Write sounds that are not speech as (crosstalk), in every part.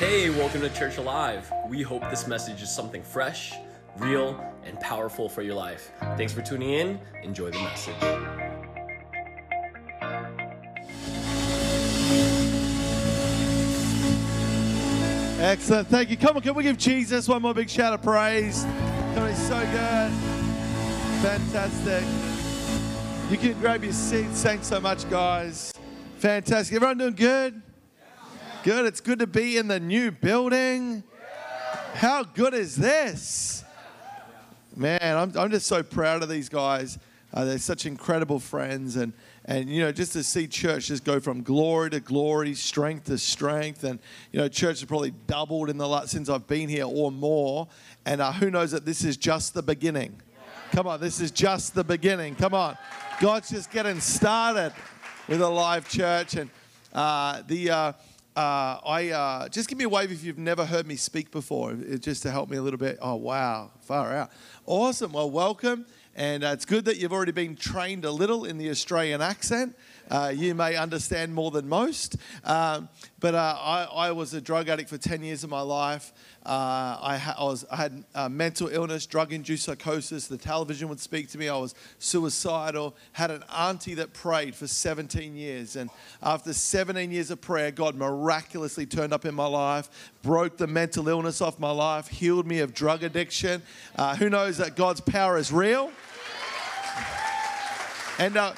Hey, welcome to Church Alive. We hope this message is something fresh, real, and powerful for your life. Thanks for tuning in. Enjoy the message. Excellent. Thank you. Come on, can we give Jesus one more big shout of praise? Come on, he's so good. Fantastic. You can grab your seats. Thanks so much, guys. Fantastic. Everyone doing good? Good. It's good to be in the new building. How good is this? Man, I'm, I'm just so proud of these guys. Uh, they're such incredible friends. And, and, you know, just to see church just go from glory to glory, strength to strength. And, you know, church has probably doubled in the last, since I've been here or more. And uh, who knows that this is just the beginning. Come on, this is just the beginning. Come on. God's just getting started with a live church. And uh, the. Uh, I uh, just give me a wave if you've never heard me speak before, just to help me a little bit. Oh wow, far out, awesome. Well, welcome, and uh, it's good that you've already been trained a little in the Australian accent. Uh, you may understand more than most, um, but uh, I, I, was a drug addict for ten years of my life. Uh, I, ha- I, was, I had uh, mental illness, drug induced psychosis. The television would speak to me. I was suicidal. Had an auntie that prayed for 17 years. And after 17 years of prayer, God miraculously turned up in my life, broke the mental illness off my life, healed me of drug addiction. Uh, who knows that God's power is real? And uh,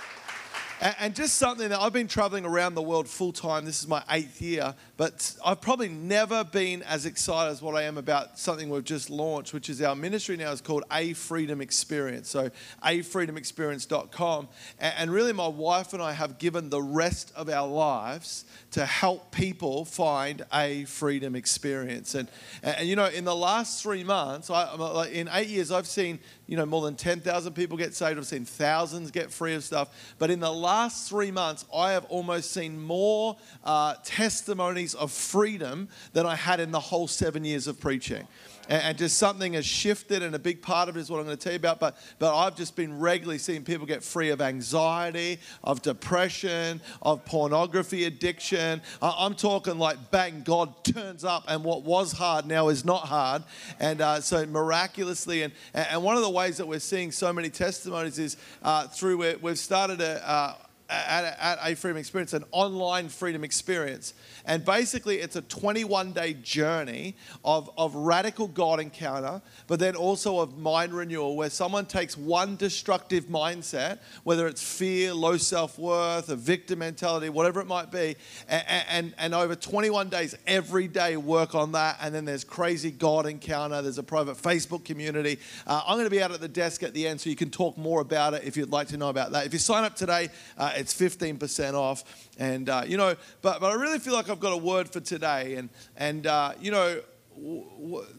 and just something that I've been traveling around the world full time. This is my eighth year, but I've probably never been as excited as what I am about something we've just launched, which is our ministry now is called A Freedom Experience. So, afreedomexperience.com. And really, my wife and I have given the rest of our lives to help people find a freedom experience. And, and you know, in the last three months, I, uh, in eight years, I've seen you know, more than 10,000 people get saved. I've seen thousands get free of stuff. But in the last three months, I have almost seen more uh, testimonies of freedom than I had in the whole seven years of preaching and, just something has shifted, and a big part of it is what I'm going to tell you about. But, but I've just been regularly seeing people get free of anxiety, of depression, of pornography addiction. I'm talking like bang, God turns up, and what was hard now is not hard. And uh, so miraculously, and, and one of the ways that we're seeing so many testimonies is uh, through we've started a uh, at, at A Freedom Experience, an online freedom experience. And basically, it's a 21 day journey of, of radical God encounter, but then also of mind renewal, where someone takes one destructive mindset, whether it's fear, low self worth, a victim mentality, whatever it might be, and, and, and over 21 days, every day work on that. And then there's crazy God encounter, there's a private Facebook community. Uh, I'm going to be out at the desk at the end so you can talk more about it if you'd like to know about that. If you sign up today, uh, it's 15% off. And, uh, you know, but, but I really feel like I've got a word for today. And, and uh, you know,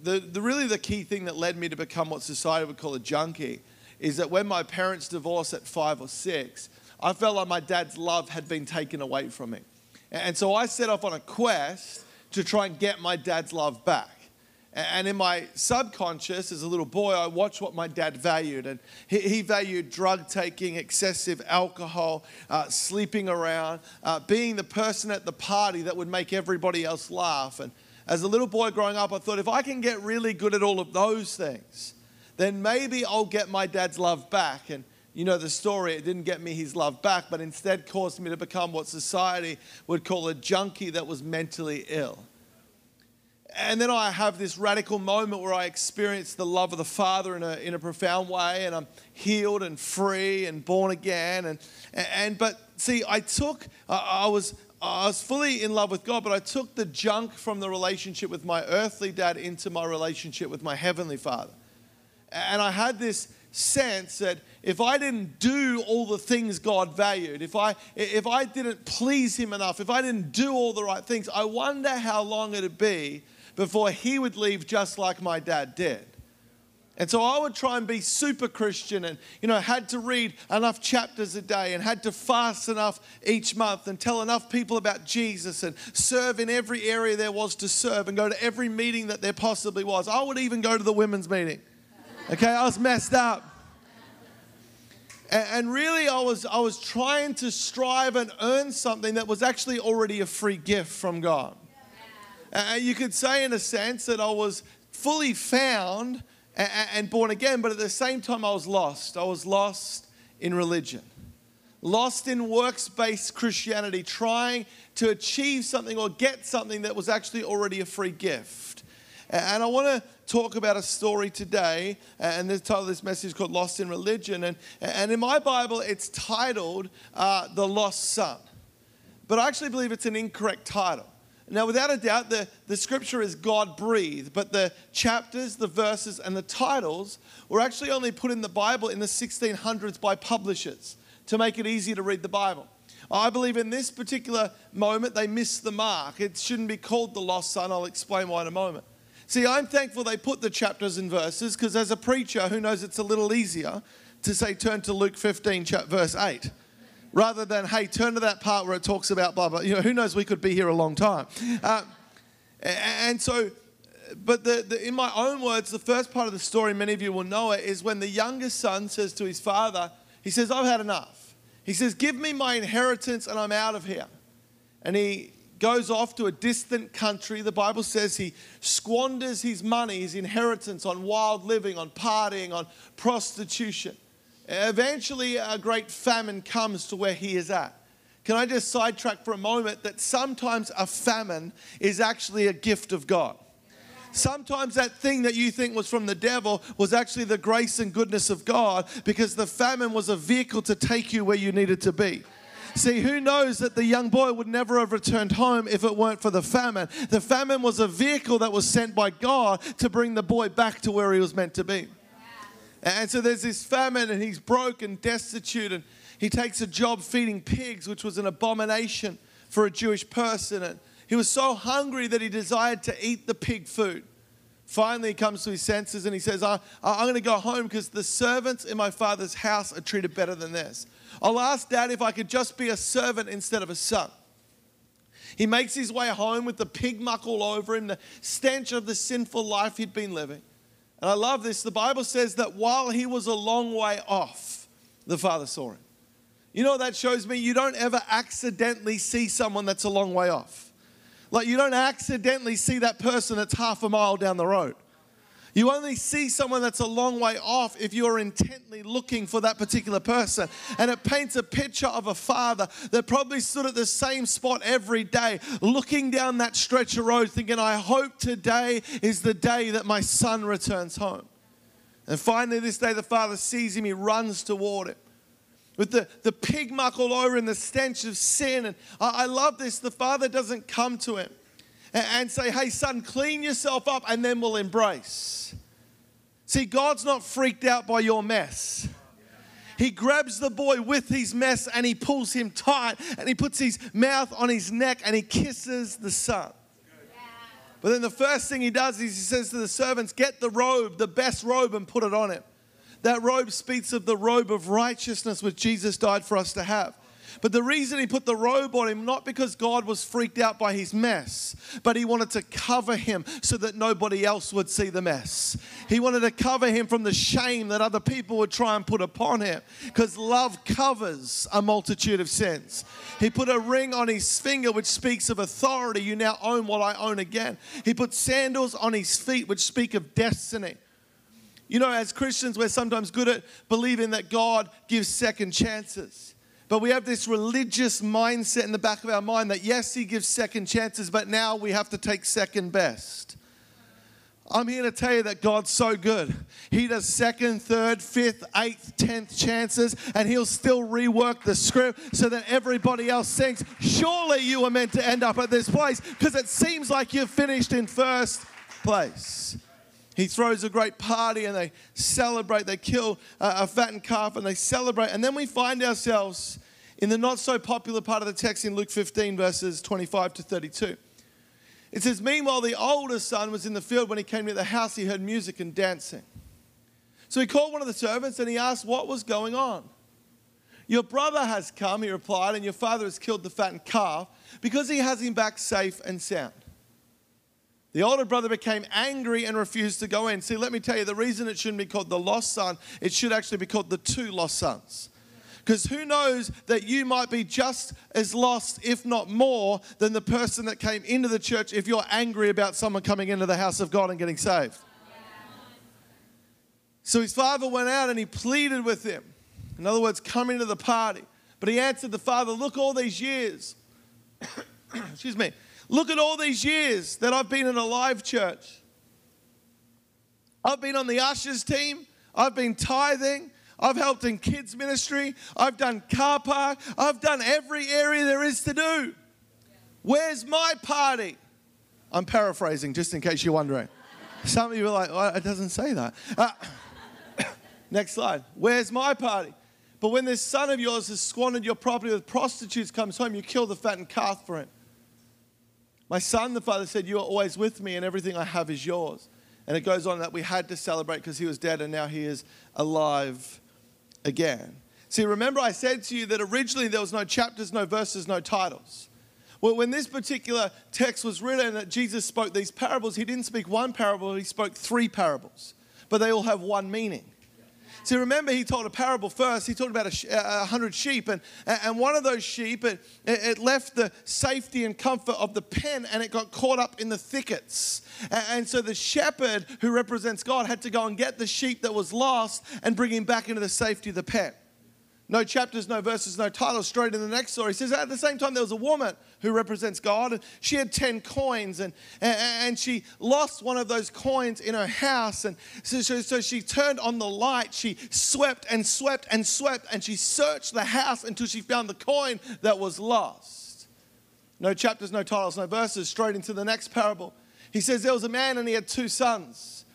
the, the really the key thing that led me to become what society would call a junkie is that when my parents divorced at five or six, I felt like my dad's love had been taken away from me. And so I set off on a quest to try and get my dad's love back. And in my subconscious, as a little boy, I watched what my dad valued. And he, he valued drug taking, excessive alcohol, uh, sleeping around, uh, being the person at the party that would make everybody else laugh. And as a little boy growing up, I thought if I can get really good at all of those things, then maybe I'll get my dad's love back. And you know the story, it didn't get me his love back, but instead caused me to become what society would call a junkie that was mentally ill. And then I have this radical moment where I experience the love of the Father in a, in a profound way, and I'm healed and free and born again. And, and but see, I took, I was, I was fully in love with God, but I took the junk from the relationship with my earthly dad into my relationship with my heavenly Father. And I had this sense that if I didn't do all the things God valued, if I, if I didn't please Him enough, if I didn't do all the right things, I wonder how long it'd be before he would leave just like my dad did. And so I would try and be super Christian and, you know, had to read enough chapters a day and had to fast enough each month and tell enough people about Jesus and serve in every area there was to serve and go to every meeting that there possibly was. I would even go to the women's meeting. Okay, I was messed up. And really, I was, I was trying to strive and earn something that was actually already a free gift from God. Uh, you could say, in a sense, that I was fully found and, and born again, but at the same time, I was lost. I was lost in religion, lost in works based Christianity, trying to achieve something or get something that was actually already a free gift. And I want to talk about a story today, and the title of this message is called Lost in Religion. And, and in my Bible, it's titled uh, The Lost Son. But I actually believe it's an incorrect title. Now, without a doubt, the, the scripture is God breathed, but the chapters, the verses, and the titles were actually only put in the Bible in the 1600s by publishers to make it easy to read the Bible. I believe in this particular moment they missed the mark. It shouldn't be called the lost son. I'll explain why in a moment. See, I'm thankful they put the chapters and verses because as a preacher who knows it's a little easier to say, turn to Luke 15, verse 8 rather than, hey, turn to that part where it talks about blah, blah. You know, who knows, we could be here a long time. Uh, and so, but the, the, in my own words, the first part of the story, many of you will know it, is when the youngest son says to his father, he says, I've had enough. He says, Give me my inheritance and I'm out of here. And he goes off to a distant country. The Bible says he squanders his money, his inheritance on wild living, on partying, on prostitution. Eventually, a great famine comes to where he is at. Can I just sidetrack for a moment that sometimes a famine is actually a gift of God? Sometimes that thing that you think was from the devil was actually the grace and goodness of God because the famine was a vehicle to take you where you needed to be. See, who knows that the young boy would never have returned home if it weren't for the famine? The famine was a vehicle that was sent by God to bring the boy back to where he was meant to be. And so there's this famine, and he's broke and destitute, and he takes a job feeding pigs, which was an abomination for a Jewish person. And he was so hungry that he desired to eat the pig food. Finally, he comes to his senses and he says, I, am going to go home because the servants in my father's house are treated better than this. I'll ask dad if I could just be a servant instead of a son. He makes his way home with the pig muck all over him, the stench of the sinful life he'd been living. And I love this. The Bible says that while he was a long way off, the Father saw him. You know that shows me? You don't ever accidentally see someone that's a long way off. Like you don't accidentally see that person that's half a mile down the road. You only see someone that's a long way off if you're intently looking for that particular person. And it paints a picture of a father that probably stood at the same spot every day, looking down that stretch of road, thinking, I hope today is the day that my son returns home. And finally, this day, the father sees him, he runs toward him with the, the pig muck all over and the stench of sin. And I, I love this. The father doesn't come to him and say, hey, son, clean yourself up, and then we'll embrace. See, God's not freaked out by your mess. He grabs the boy with his mess and he pulls him tight and he puts his mouth on his neck and he kisses the son. But then the first thing he does is he says to the servants, Get the robe, the best robe, and put it on him. That robe speaks of the robe of righteousness which Jesus died for us to have. But the reason he put the robe on him, not because God was freaked out by his mess, but he wanted to cover him so that nobody else would see the mess. He wanted to cover him from the shame that other people would try and put upon him because love covers a multitude of sins. He put a ring on his finger, which speaks of authority. You now own what I own again. He put sandals on his feet, which speak of destiny. You know, as Christians, we're sometimes good at believing that God gives second chances. But we have this religious mindset in the back of our mind that yes, He gives second chances, but now we have to take second best. I'm here to tell you that God's so good. He does second, third, fifth, eighth, tenth chances, and He'll still rework the script so that everybody else thinks, surely you were meant to end up at this place because it seems like you've finished in first place. He throws a great party and they celebrate. They kill a fattened calf and they celebrate. And then we find ourselves in the not so popular part of the text in Luke 15, verses 25 to 32. It says, Meanwhile, the older son was in the field. When he came to the house, he heard music and dancing. So he called one of the servants and he asked what was going on. Your brother has come, he replied, and your father has killed the fattened calf because he has him back safe and sound. The older brother became angry and refused to go in. See, let me tell you, the reason it shouldn't be called the lost son, it should actually be called the two lost sons. Because who knows that you might be just as lost, if not more, than the person that came into the church if you're angry about someone coming into the house of God and getting saved. So his father went out and he pleaded with him. In other words, come into the party. But he answered the father, Look, all these years, (coughs) excuse me, look at all these years that I've been in a live church. I've been on the ushers team, I've been tithing, I've helped in kids' ministry, I've done car park, I've done every area there is to do. Where's my party? I'm paraphrasing just in case you're wondering. Some of you are like, well, it doesn't say that. Uh, (coughs) next slide. Where's my party? But when this son of yours has squandered your property with prostitutes comes home, you kill the fattened calf for him. My son, the father said, You are always with me, and everything I have is yours. And it goes on that we had to celebrate because he was dead and now he is alive again. See, remember I said to you that originally there was no chapters, no verses, no titles. Well, when this particular text was written, that Jesus spoke these parables, he didn't speak one parable, he spoke three parables, but they all have one meaning. See, remember, he told a parable first. He talked about a, a hundred sheep, and, and one of those sheep, it, it left the safety and comfort of the pen and it got caught up in the thickets. And so the shepherd, who represents God, had to go and get the sheep that was lost and bring him back into the safety of the pen. No chapters, no verses, no titles. Straight in the next story. He says, At the same time, there was a woman who represents God, and she had 10 coins, and, and she lost one of those coins in her house. And so, so she turned on the light. She swept and swept and swept, and she searched the house until she found the coin that was lost. No chapters, no titles, no verses. Straight into the next parable. He says, There was a man, and he had two sons.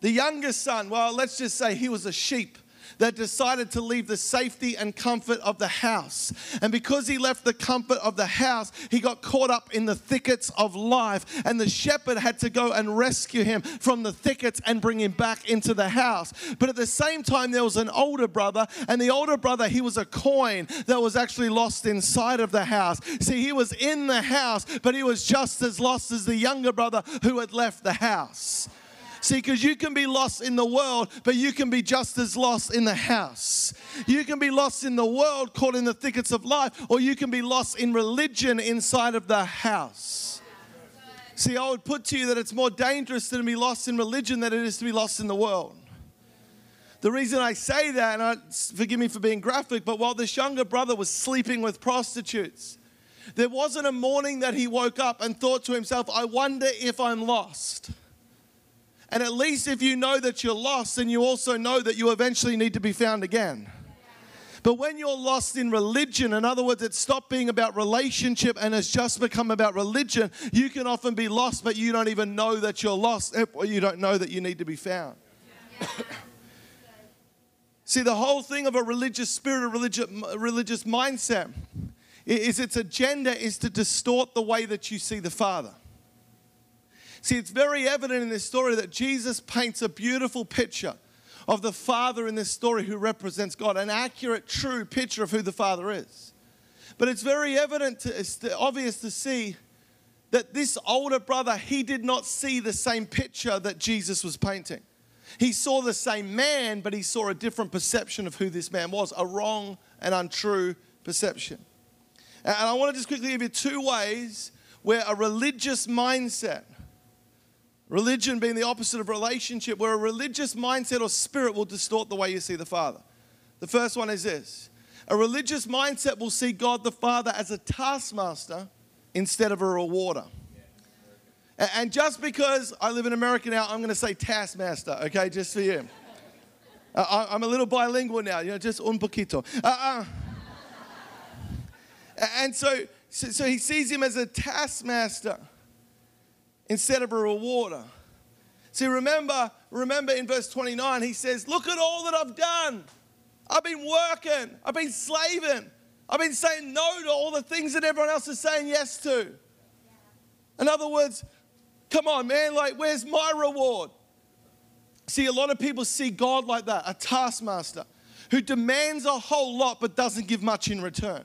The youngest son, well, let's just say he was a sheep that decided to leave the safety and comfort of the house. And because he left the comfort of the house, he got caught up in the thickets of life. And the shepherd had to go and rescue him from the thickets and bring him back into the house. But at the same time, there was an older brother, and the older brother, he was a coin that was actually lost inside of the house. See, he was in the house, but he was just as lost as the younger brother who had left the house. See, because you can be lost in the world, but you can be just as lost in the house. You can be lost in the world, caught in the thickets of life, or you can be lost in religion inside of the house. See, I would put to you that it's more dangerous to be lost in religion than it is to be lost in the world. The reason I say that, and I, forgive me for being graphic, but while this younger brother was sleeping with prostitutes, there wasn't a morning that he woke up and thought to himself, I wonder if I'm lost. And at least if you know that you're lost, then you also know that you eventually need to be found again. But when you're lost in religion, in other words, it's stopped being about relationship and has just become about religion, you can often be lost, but you don't even know that you're lost, eh, or you don't know that you need to be found. (coughs) See, the whole thing of a religious spirit, a religious, religious mindset, is its agenda is to distort the way that you see the Father. See, it's very evident in this story that Jesus paints a beautiful picture of the Father in this story who represents God, an accurate, true picture of who the Father is. But it's very evident, to, it's obvious to see that this older brother, he did not see the same picture that Jesus was painting. He saw the same man, but he saw a different perception of who this man was, a wrong and untrue perception. And I want to just quickly give you two ways where a religious mindset Religion being the opposite of relationship, where a religious mindset or spirit will distort the way you see the Father. The first one is this a religious mindset will see God the Father as a taskmaster instead of a rewarder. And just because I live in America now, I'm going to say taskmaster, okay, just for you. Uh, I'm a little bilingual now, you know, just un poquito. Uh, uh. And so, so, so he sees him as a taskmaster instead of a rewarder. See, remember, remember in verse 29, he says, Look at all that I've done. I've been working, I've been slaving, I've been saying no to all the things that everyone else is saying yes to. In other words, come on, man, like, where's my reward? See, a lot of people see God like that, a taskmaster who demands a whole lot but doesn't give much in return.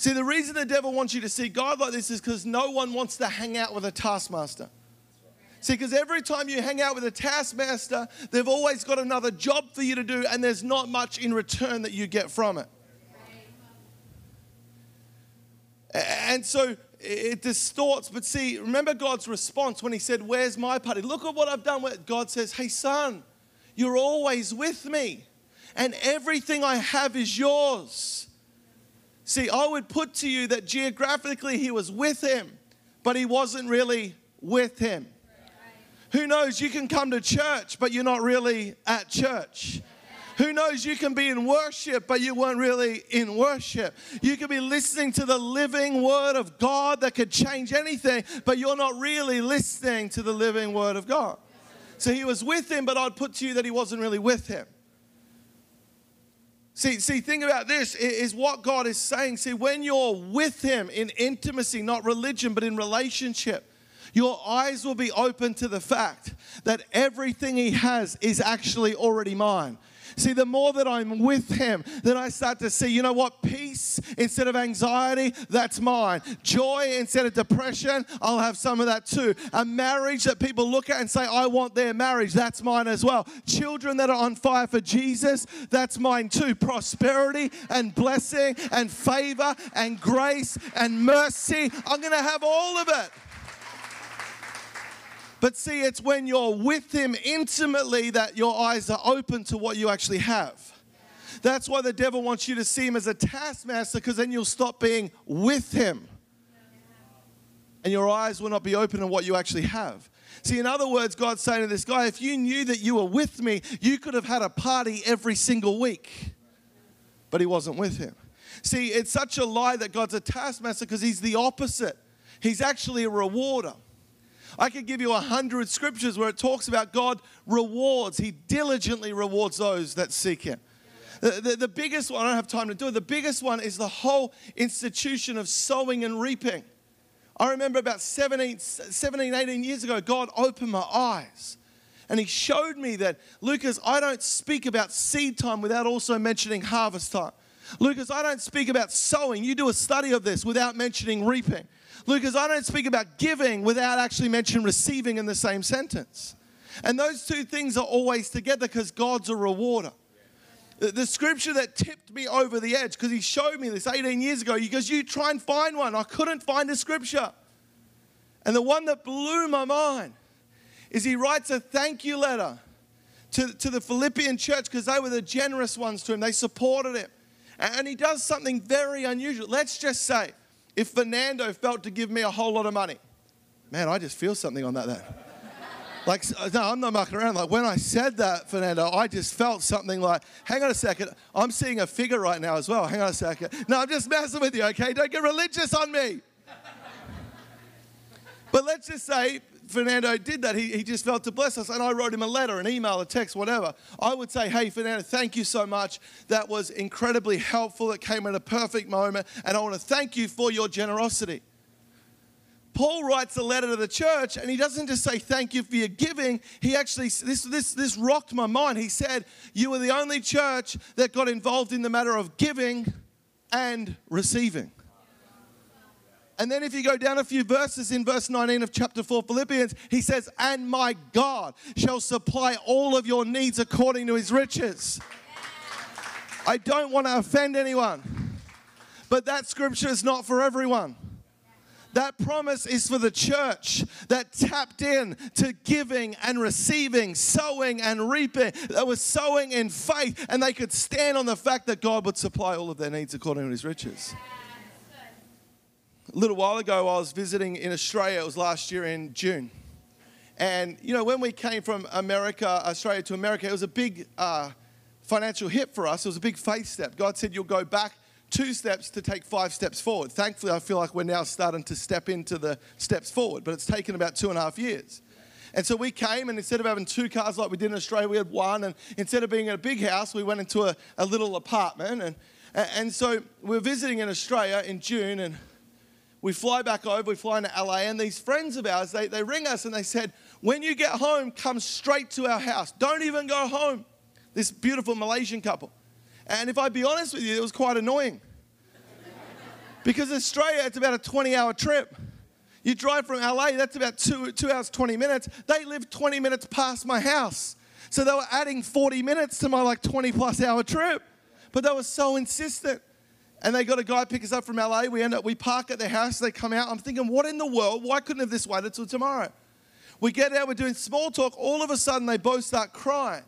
See, the reason the devil wants you to see God like this is because no one wants to hang out with a taskmaster. See, because every time you hang out with a taskmaster, they've always got another job for you to do, and there's not much in return that you get from it. And so it distorts. But see, remember God's response when He said, Where's my party? Look at what I've done. with God says, Hey, son, you're always with me, and everything I have is yours. See, I would put to you that geographically He was with him, but He wasn't really with him. Who knows, you can come to church, but you're not really at church. Who knows, you can be in worship, but you weren't really in worship. You could be listening to the living word of God that could change anything, but you're not really listening to the living word of God. So he was with him, but I'd put to you that he wasn't really with him. See, see, think about this is what God is saying. See, when you're with him in intimacy, not religion, but in relationship, your eyes will be open to the fact that everything He has is actually already mine. See, the more that I'm with Him, then I start to see, you know what? Peace instead of anxiety, that's mine. Joy instead of depression, I'll have some of that too. A marriage that people look at and say, I want their marriage, that's mine as well. Children that are on fire for Jesus, that's mine too. Prosperity and blessing and favor and grace and mercy, I'm going to have all of it. But see, it's when you're with Him intimately that your eyes are open to what you actually have. That's why the devil wants you to see Him as a taskmaster, because then you'll stop being with Him. And your eyes will not be open to what you actually have. See, in other words, God's saying to this guy, if you knew that you were with me, you could have had a party every single week. But he wasn't with him. See, it's such a lie that God's a taskmaster because he's the opposite. He's actually a rewarder. I could give you a hundred scriptures where it talks about God rewards, He diligently rewards those that seek Him. The, the, the, biggest one, I don't have time to do it, the biggest one is the whole institution of sowing and reaping. I remember about 17, 17 18 years ago, God opened my eyes and He showed me that, Lucas, I don't speak about seed time without also mentioning harvest time. Lucas, I don't speak about sowing. You do a study of this without mentioning reaping. Lucas, I don't speak about giving without actually mentioning receiving in the same sentence. And those two things are always together because God's a rewarder. The scripture that tipped me over the edge, because he showed me this 18 years ago, he goes, You try and find one. I couldn't find a scripture. And the one that blew my mind is he writes a thank you letter to, to the Philippian church because they were the generous ones to him. They supported him. And he does something very unusual. Let's just say if Fernando felt to give me a whole lot of money, man, I just feel something on that. That. (laughs) Like, no, I'm not mucking around. Like, when I said that, Fernando, I just felt something like, hang on a second, I'm seeing a figure right now as well. Hang on a second. No, I'm just messing with you, okay? Don't get religious on me. (laughs) But let's just say Fernando did that. He, he just felt to bless us. And I wrote him a letter, an email, a text, whatever. I would say, hey, Fernando, thank you so much. That was incredibly helpful. It came at a perfect moment. And I want to thank you for your generosity. Paul writes a letter to the church and he doesn't just say thank you for your giving. He actually, this, this, this rocked my mind. He said, You were the only church that got involved in the matter of giving and receiving. And then if you go down a few verses in verse 19 of chapter 4 Philippians, he says, And my God shall supply all of your needs according to his riches. I don't want to offend anyone, but that scripture is not for everyone. That promise is for the church that tapped in to giving and receiving, sowing and reaping, that was sowing in faith, and they could stand on the fact that God would supply all of their needs according to his riches a little while ago, I was visiting in Australia. It was last year in June. And, you know, when we came from America, Australia to America, it was a big uh, financial hit for us. It was a big faith step. God said, You'll go back two steps to take five steps forward. Thankfully, I feel like we're now starting to step into the steps forward, but it's taken about two and a half years. And so we came, and instead of having two cars like we did in Australia, we had one. And instead of being in a big house, we went into a, a little apartment. And, and so we we're visiting in Australia in June, and we fly back over, we fly into LA, and these friends of ours, they, they ring us and they said, When you get home, come straight to our house. Don't even go home. This beautiful Malaysian couple. And if I be honest with you, it was quite annoying. (laughs) because Australia, it's about a 20 hour trip. You drive from LA, that's about two, two hours, 20 minutes. They live 20 minutes past my house. So they were adding 40 minutes to my like 20 plus hour trip. But they were so insistent. And they got a guy pick us up from LA. We end up, we park at their house. They come out. I'm thinking, what in the world? Why couldn't have this waited till tomorrow? We get out, we're doing small talk. All of a sudden, they both start crying.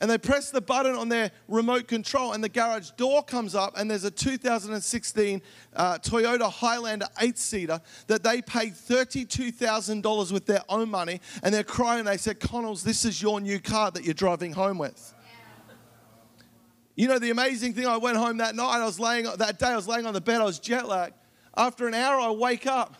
And they press the button on their remote control, and the garage door comes up, and there's a 2016 uh, Toyota Highlander 8 seater that they paid $32,000 with their own money. And they're crying. They said, Connells, this is your new car that you're driving home with. You know, the amazing thing, I went home that night, I was laying, that day, I was laying on the bed, I was jet lagged. After an hour, I wake up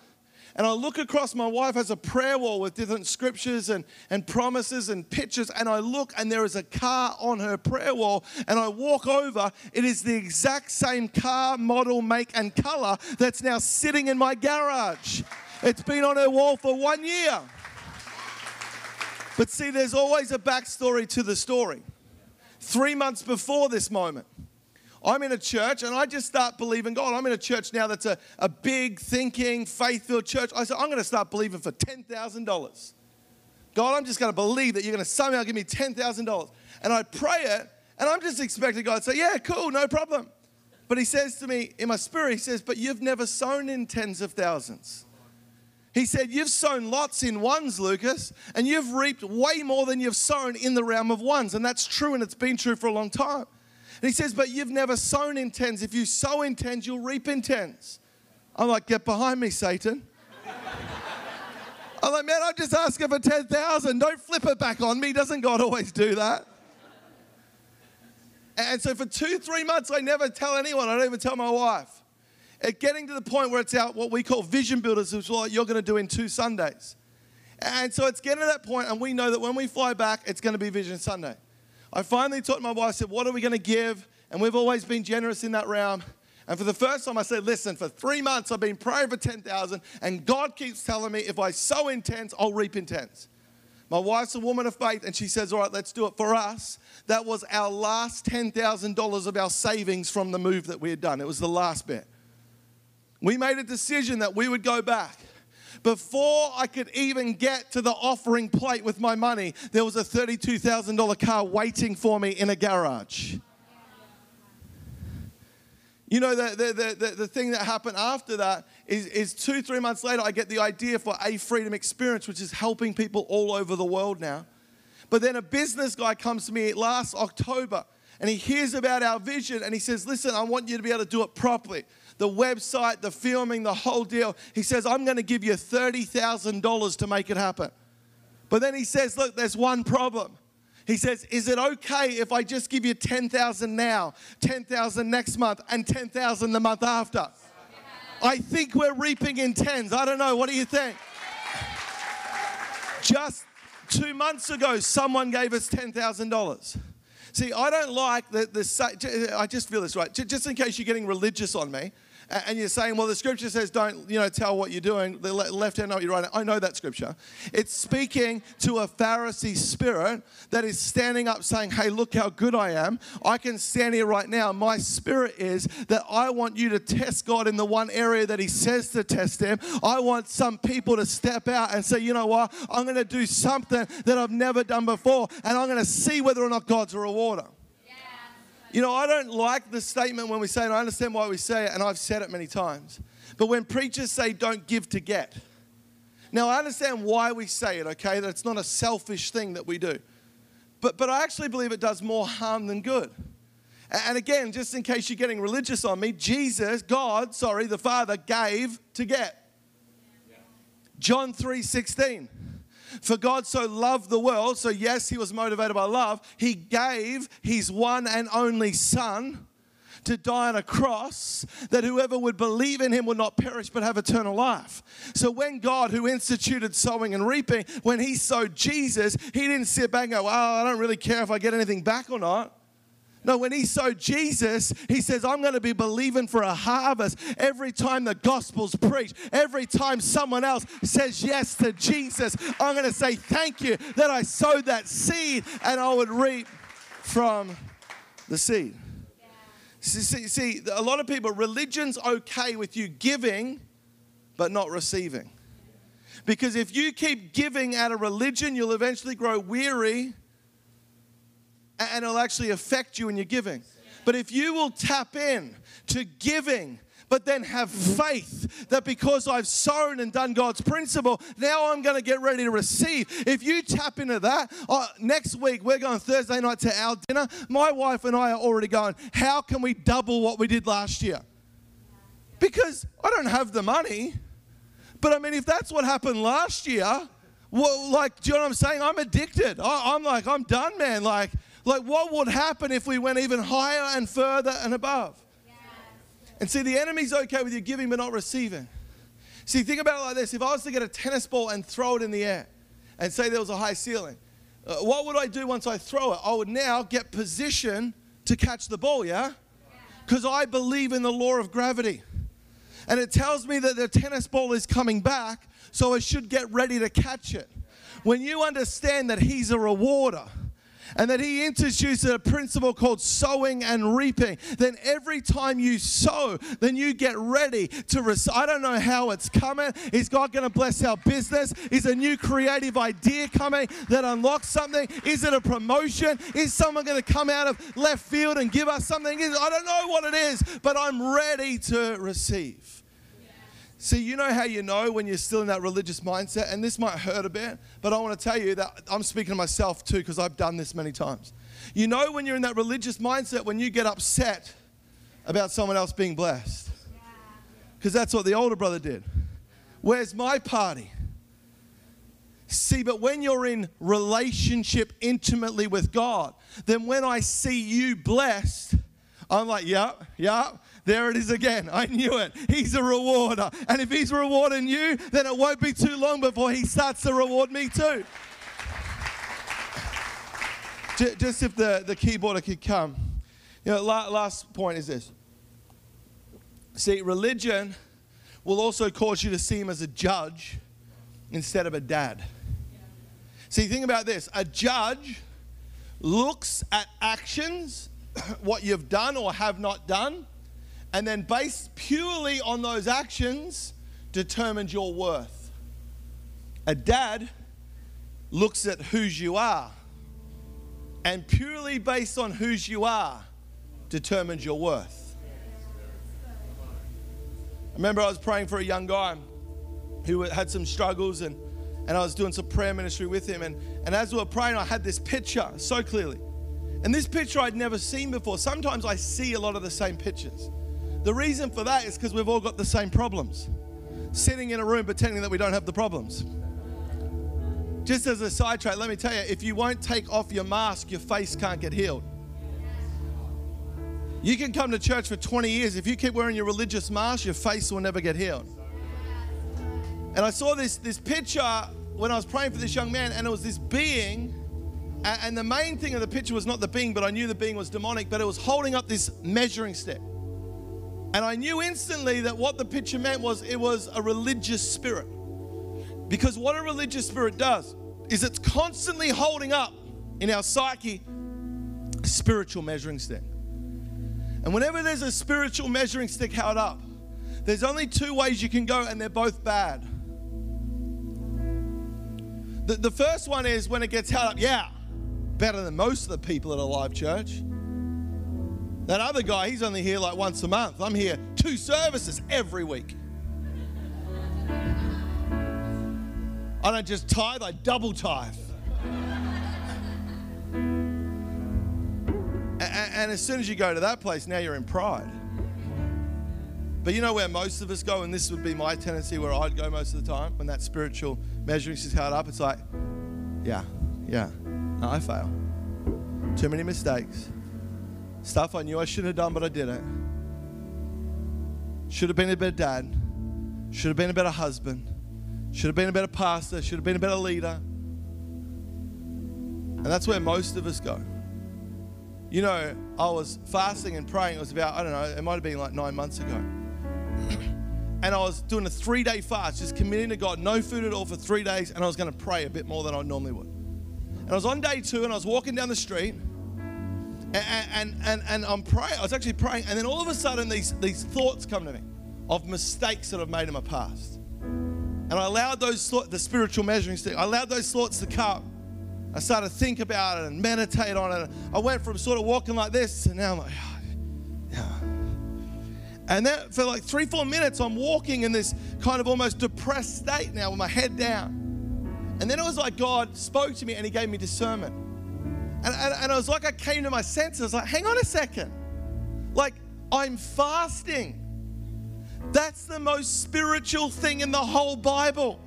and I look across, my wife has a prayer wall with different scriptures and, and promises and pictures. And I look, and there is a car on her prayer wall. And I walk over. It is the exact same car, model, make, and color that's now sitting in my garage. It's been on her wall for one year. But see, there's always a backstory to the story. Three months before this moment, I'm in a church and I just start believing God. I'm in a church now that's a, a big, thinking, faith filled church. I said, I'm going to start believing for $10,000. God, I'm just going to believe that you're going to somehow give me $10,000. And I pray it, and I'm just expecting God to say, Yeah, cool, no problem. But He says to me in my spirit, He says, But you've never sown in tens of thousands. He said, You've sown lots in ones, Lucas, and you've reaped way more than you've sown in the realm of ones. And that's true, and it's been true for a long time. And he says, But you've never sown in tens. If you sow in tens, you'll reap in tens. I'm like, Get behind me, Satan. I'm like, Man, I'm just asking for 10,000. Don't flip it back on me. Doesn't God always do that? And so for two, three months, I never tell anyone. I don't even tell my wife. It getting to the point where it's out what we call vision builders, which is what you're going to do in two Sundays. And so it's getting to that point, and we know that when we fly back, it's going to be Vision Sunday. I finally talked to my wife, I said, What are we going to give? And we've always been generous in that realm. And for the first time, I said, Listen, for three months, I've been praying for 10,000, and God keeps telling me if I sow in tens, I'll reap in tens. My wife's a woman of faith, and she says, All right, let's do it. For us, that was our last $10,000 of our savings from the move that we had done. It was the last bit. We made a decision that we would go back. Before I could even get to the offering plate with my money, there was a $32,000 car waiting for me in a garage. You know, the, the, the, the, thing that happened after that is, is two, three months later, I get the idea for a freedom experience, which is helping people all over the world now. But then a business guy comes to me last October and he hears about our vision and he says, Listen, I want you to be able to do it properly the website, the filming, the whole deal. He says, I'm going to give you $30,000 to make it happen. But then he says, Look, there's one problem. He says, Is it okay if I just give you 10,000 now, 10,000 next month, and 10,000 the month after? I think we're reaping in tens. I don't know. What do you think? Just two months ago, someone gave us $10,000. See, I don't like the, the, I just feel this right. Just in case you're getting religious on me, and you're saying, well, the scripture says don't, you know, tell what you're doing. The left hand know what you're writing. I know that scripture. It's speaking to a Pharisee spirit that is standing up saying, hey, look how good I am. I can stand here right now. My spirit is that I want you to test God in the one area that he says to test him. I want some people to step out and say, you know what? I'm going to do something that I've never done before, and I'm going to see whether or not God's a rewarder. You know, I don't like the statement when we say it. I understand why we say it, and I've said it many times. But when preachers say don't give to get, now I understand why we say it, okay? That it's not a selfish thing that we do. But, but I actually believe it does more harm than good. And again, just in case you're getting religious on me, Jesus, God, sorry, the Father gave to get. John 3 16. For God so loved the world, so yes, he was motivated by love, he gave his one and only Son to die on a cross that whoever would believe in him would not perish but have eternal life. So when God, who instituted sowing and reaping, when he sowed Jesus, he didn't sit back and go, well, I don't really care if I get anything back or not. No, when he sowed Jesus, he says, I'm going to be believing for a harvest every time the gospel's preached, every time someone else says yes to Jesus. I'm going to say, Thank you that I sowed that seed and I would reap from the seed. Yeah. See, see, see, a lot of people, religion's okay with you giving, but not receiving. Because if you keep giving out of religion, you'll eventually grow weary and it'll actually affect you in your giving. But if you will tap in to giving, but then have faith that because I've sown and done God's principle, now I'm going to get ready to receive. If you tap into that, uh, next week we're going Thursday night to our dinner. My wife and I are already going, how can we double what we did last year? Because I don't have the money. But I mean, if that's what happened last year, well, like, do you know what I'm saying? I'm addicted. I, I'm like, I'm done, man. Like, like, what would happen if we went even higher and further and above? And see, the enemy's okay with you giving but not receiving. See, think about it like this if I was to get a tennis ball and throw it in the air and say there was a high ceiling, uh, what would I do once I throw it? I would now get position to catch the ball, yeah? Because I believe in the law of gravity. And it tells me that the tennis ball is coming back, so I should get ready to catch it. When you understand that He's a rewarder, and that he introduced a principle called sowing and reaping. Then every time you sow, then you get ready to receive. I don't know how it's coming. Is God going to bless our business? Is a new creative idea coming that unlocks something? Is it a promotion? Is someone going to come out of left field and give us something? I don't know what it is, but I'm ready to receive. See, you know how you know when you're still in that religious mindset, and this might hurt a bit, but I want to tell you that I'm speaking to myself too because I've done this many times. You know when you're in that religious mindset when you get upset about someone else being blessed. Because that's what the older brother did. Where's my party? See, but when you're in relationship intimately with God, then when I see you blessed, I'm like, yep, yep, there it is again. I knew it. He's a rewarder. And if he's rewarding you, then it won't be too long before he starts to reward me too. Just if the, the keyboarder could come. You know, last point is this. See, religion will also cause you to see him as a judge instead of a dad. See, think about this a judge looks at actions, (clears throat) what you've done or have not done, and then based purely on those actions determines your worth. A dad looks at whose you are, and purely based on whose you are determines your worth. I remember I was praying for a young guy who had some struggles and, and I was doing some prayer ministry with him. And, and as we were praying, I had this picture so clearly. And this picture I'd never seen before. Sometimes I see a lot of the same pictures. The reason for that is because we've all got the same problems. Sitting in a room pretending that we don't have the problems. Just as a sidetrack, let me tell you if you won't take off your mask, your face can't get healed. You can come to church for 20 years. If you keep wearing your religious mask, your face will never get healed. And I saw this, this picture when I was praying for this young man, and it was this being. And the main thing of the picture was not the being, but I knew the being was demonic, but it was holding up this measuring stick. And I knew instantly that what the picture meant was it was a religious spirit. Because what a religious spirit does is it's constantly holding up in our psyche spiritual measuring stick. And whenever there's a spiritual measuring stick held up, there's only two ways you can go, and they're both bad. The, the first one is when it gets held up, yeah, better than most of the people at a live church. That other guy, he's only here like once a month. I'm here two services every week. I don't just tithe, I double tithe. and, and as soon as you go to that place, now you're in pride. But you know where most of us go, and this would be my tendency where I'd go most of the time when that spiritual measuring is held up. It's like, yeah, yeah, no, I fail. Too many mistakes. Stuff I knew I shouldn't have done, but I did it. Should have been a better dad. Should have been a better husband. Should have been a better pastor. Should have been a better leader. And that's where most of us go. You know, I was fasting and praying. It was about, I don't know, it might have been like nine months ago. (clears throat) and I was doing a three day fast, just committing to God, no food at all for three days. And I was going to pray a bit more than I normally would. And I was on day two and I was walking down the street and, and, and, I'm praying, I was actually praying, and then all of a sudden these, these thoughts come to me of mistakes that I've made in my past. And I allowed those thoughts, the spiritual measuring stick, I allowed those thoughts to come. I started to think about it and meditate on it. I went from sort of walking like this and now I'm like, ah, yeah. And then for like three, four minutes, I'm walking in this kind of almost depressed state now with my head down. And then it was like God spoke to me and He gave me discernment. And, and, and it was like I came to my senses. I was like, hang on a second. Like, I'm fasting. That's the most spiritual thing in the whole Bible.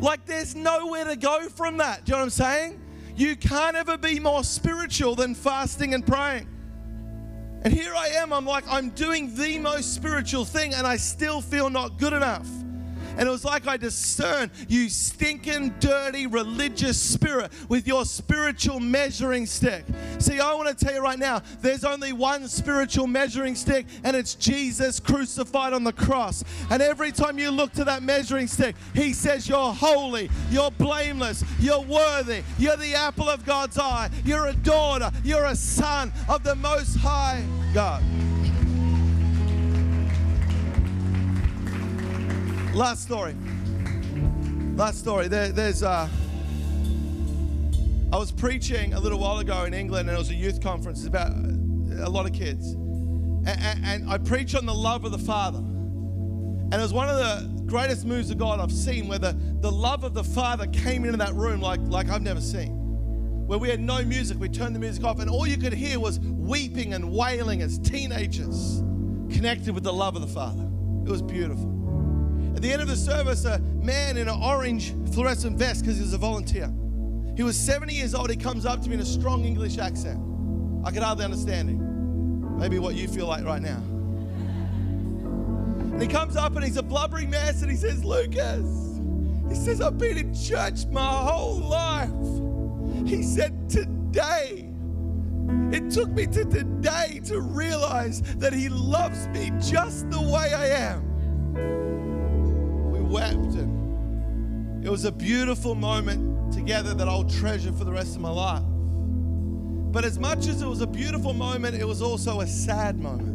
Like, there's nowhere to go from that. Do you know what I'm saying? You can't ever be more spiritual than fasting and praying. And here I am, I'm like, I'm doing the most spiritual thing, and I still feel not good enough. And it was like I discerned you stinking, dirty, religious spirit with your spiritual measuring stick. See, I want to tell you right now there's only one spiritual measuring stick, and it's Jesus crucified on the cross. And every time you look to that measuring stick, He says, You're holy, you're blameless, you're worthy, you're the apple of God's eye, you're a daughter, you're a son of the Most High God. Last story. Last story. There, there's. Uh, I was preaching a little while ago in England, and it was a youth conference. It's about a lot of kids, and, and, and I preached on the love of the Father. And it was one of the greatest moves of God I've seen, where the, the love of the Father came into that room like, like I've never seen. Where we had no music, we turned the music off, and all you could hear was weeping and wailing as teenagers connected with the love of the Father. It was beautiful. At the end of the service, a man in an orange fluorescent vest, because he was a volunteer, he was 70 years old. He comes up to me in a strong English accent. I could hardly understand him. Maybe what you feel like right now. And he comes up and he's a blubbering mess and he says, Lucas, he says, I've been in church my whole life. He said, Today, it took me to today to realize that he loves me just the way I am wept. And it was a beautiful moment together that I'll treasure for the rest of my life. But as much as it was a beautiful moment, it was also a sad moment.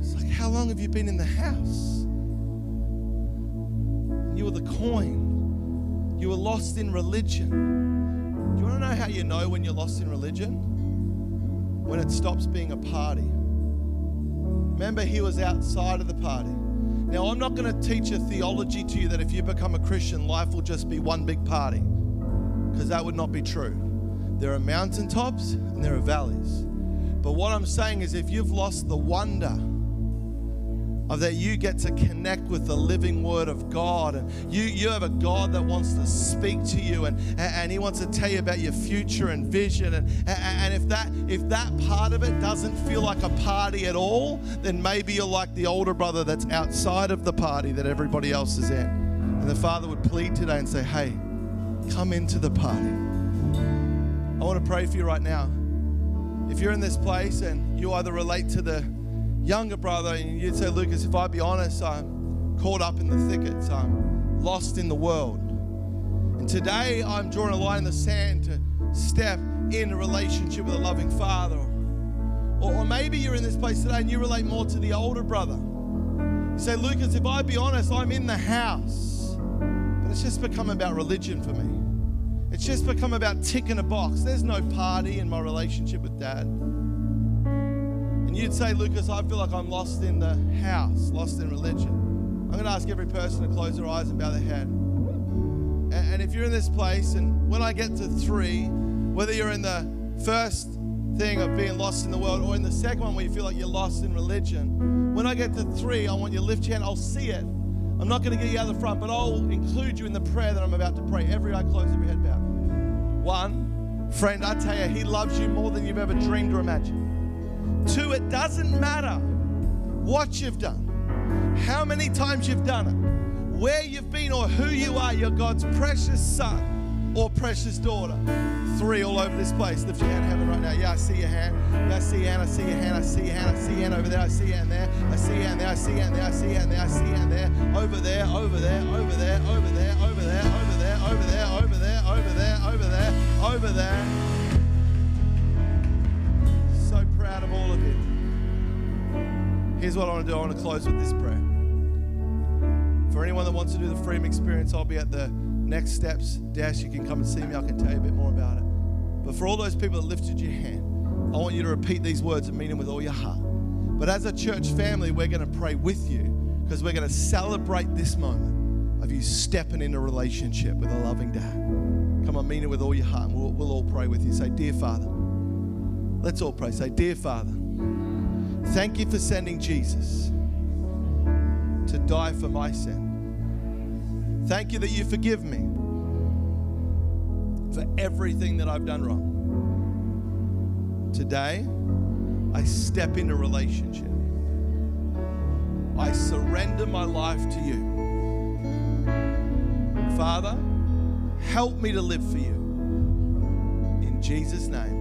It's like, how long have you been in the house? You were the coin. You were lost in religion. Do you want to know how you know when you're lost in religion? When it stops being a party. Remember, he was outside of the party. Now, I'm not going to teach a theology to you that if you become a Christian, life will just be one big party, because that would not be true. There are mountaintops and there are valleys. But what I'm saying is, if you've lost the wonder of that you get to connect with the living word of God. And you, you have a God that wants to speak to you and, and he wants to tell you about your future and vision. And, and if that if that part of it doesn't feel like a party at all then maybe you're like the older brother that's outside of the party that everybody else is in. And the father would plead today and say hey come into the party. I want to pray for you right now. If you're in this place and you either relate to the younger brother, and you'd say, Lucas, if I be honest, I'm caught up in the thickets, I'm lost in the world. And today I'm drawing a line in the sand to step in a relationship with a loving father. Or, or maybe you're in this place today and you relate more to the older brother. You say, Lucas, if I be honest, I'm in the house, but it's just become about religion for me. It's just become about ticking a box. There's no party in my relationship with dad. And you'd say, Lucas, I feel like I'm lost in the house, lost in religion. I'm going to ask every person to close their eyes and bow their head. And, if you're in this place, and when I get to three, whether you're in the first thing of being lost in the world or in the second one where you feel like you're lost in religion, when I get to three, I want you to lift your hand. I'll see it. I'm not going to get you out of the front, but I'll include you in the prayer that I'm about to pray. Every eye closed, every head bowed. One, friend, I tell you, He loves you more than you've ever dreamed or imagined. Two, it doesn't matter what you've done, how many times you've done it, where you've been, or who you are. You're God's precious son or precious daughter. Three all over this place. Lift your hand heaven right now. Yeah, I see your hand. Yeah, I see your hand. I see your hand. I see your hand. I see your hand over there. I see your hand there. I see your hand there. I see your hand there. I see your hand there. I see your hand there. Over there. Over there. Over there. Over there. Over there. Over there. Over there. Over there. Over there. Over there. Over there all of you. Here's what I want to do I want to close with this prayer. For anyone that wants to do the Freedom Experience, I'll be at the next steps desk. You can come and see me. I can tell you a bit more about it. But for all those people that lifted your hand, I want you to repeat these words and mean them with all your heart. But as a church family, we're going to pray with you because we're going to celebrate this moment of you stepping into a relationship with a loving dad. Come on, mean it with all your heart, and we'll, we'll all pray with you. Say, Dear Father, let's all pray. Say, Dear Father, thank you for sending Jesus to die for my sin. Thank you that you forgive me for everything that I've done wrong. Today, I step into relationship. I surrender my life to you. Father, help me to live for you. In Jesus' name.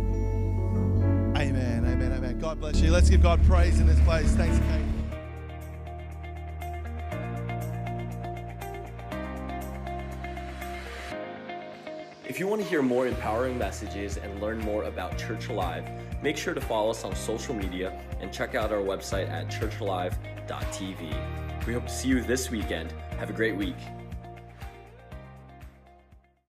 Bless you. Let's give God praise in this place. Thanks, Kate. If you want to hear more empowering messages and learn more about Church Alive, make sure to follow us on social media and check out our website at churchalive.tv. We hope to see you this weekend. Have a great week.